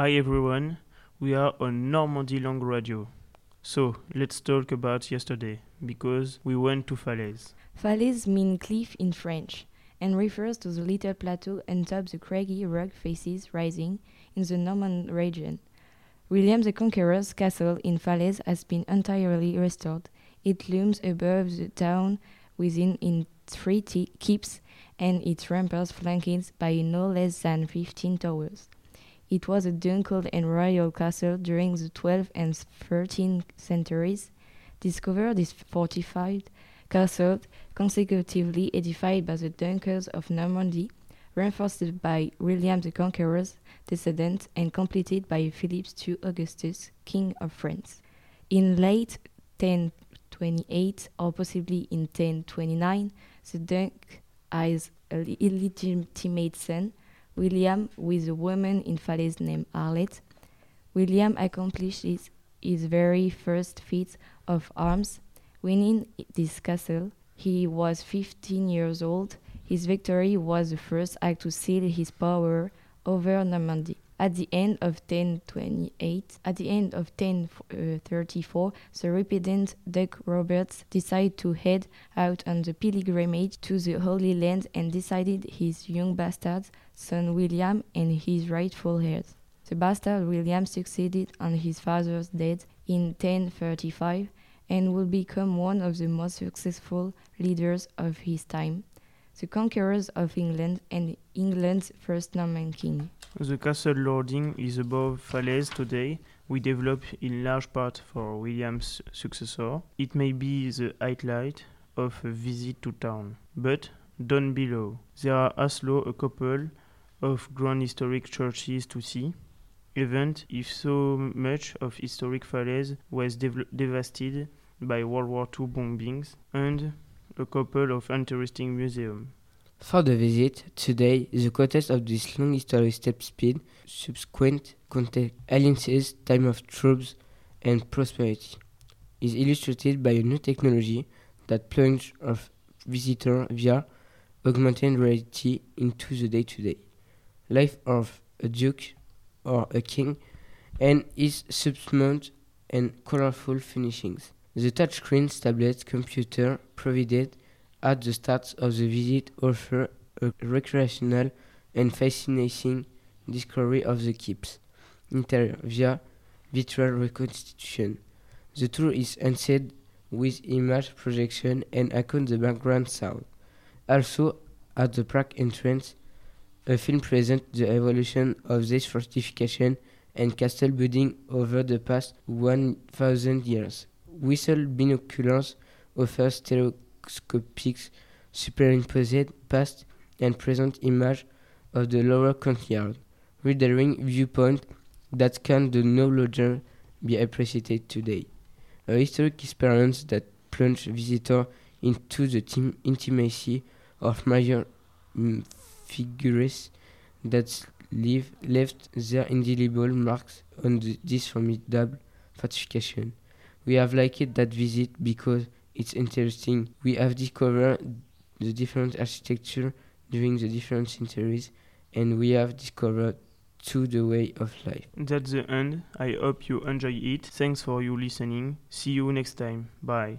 Hi everyone, we are on Normandy Long Radio. So let's talk about yesterday because we went to Falaise. Falaise means cliff in French and refers to the little plateau atop the craggy rock faces rising in the Norman region. William the Conqueror's castle in Falaise has been entirely restored. It looms above the town within in three keeps and its ramparts flanked by no less than 15 towers. It was a ducal and royal castle during the 12th and 13th centuries. Discovered this fortified castle, consecutively edified by the Dunkers of Normandy, reinforced by William the Conqueror's descendants, and completed by Philip II Augustus, King of France. In late 1028 or possibly in 1029, the Dunk has an illegitimate son, William, with a woman in Falaise named Arlette. William accomplishes his very first feat of arms, winning this castle. He was 15 years old. His victory was the first act to seal his power over Normandy. At the end of 1028, at the end of 1034, the repentant Duke Robert decided to head out on the pilgrimage to the Holy Land and decided his young bastard son William and his rightful heirs. The bastard William succeeded on his father's death in 1035 and would become one of the most successful leaders of his time, the conquerors of England and England's first Norman king. The castle lording is above Falaise today. We develop in large part for William's successor. It may be the highlight of a visit to town. But down below, there are also a couple of grand historic churches to see. Even if so much of historic Falaise was dev- devastated by World War II bombings, and a couple of interesting museums. For the visit, today, the context of this long history step speed, subsequent context, alliances, time of troops, and prosperity, is illustrated by a new technology that plunges of visitor via augmented reality into the day-to-day life of a duke or a king and its subsequent and colorful finishings. The touchscreen tablet computer provided at the start of the visit offer a recreational and fascinating discovery of the keep's interior via virtual reconstitution. The tour is enhanced with image projection and accounts the background sound. Also, at the park entrance, a film presents the evolution of this fortification and castle building over the past 1000 years. Whistle binoculars offer stereo stereoscopic superimposed past and present image of the lower courtyard, rendering viewpoint that can no longer be appreciated today. A historic experience that plunges visitor into the intimacy of major mm, figures that leave, left their indelible marks on the, this formidable fortification. We have liked that visit because it's interesting. We have discovered the different architecture during the different centuries, and we have discovered to the way of life. That's the end. I hope you enjoy it. Thanks for you listening. See you next time. Bye.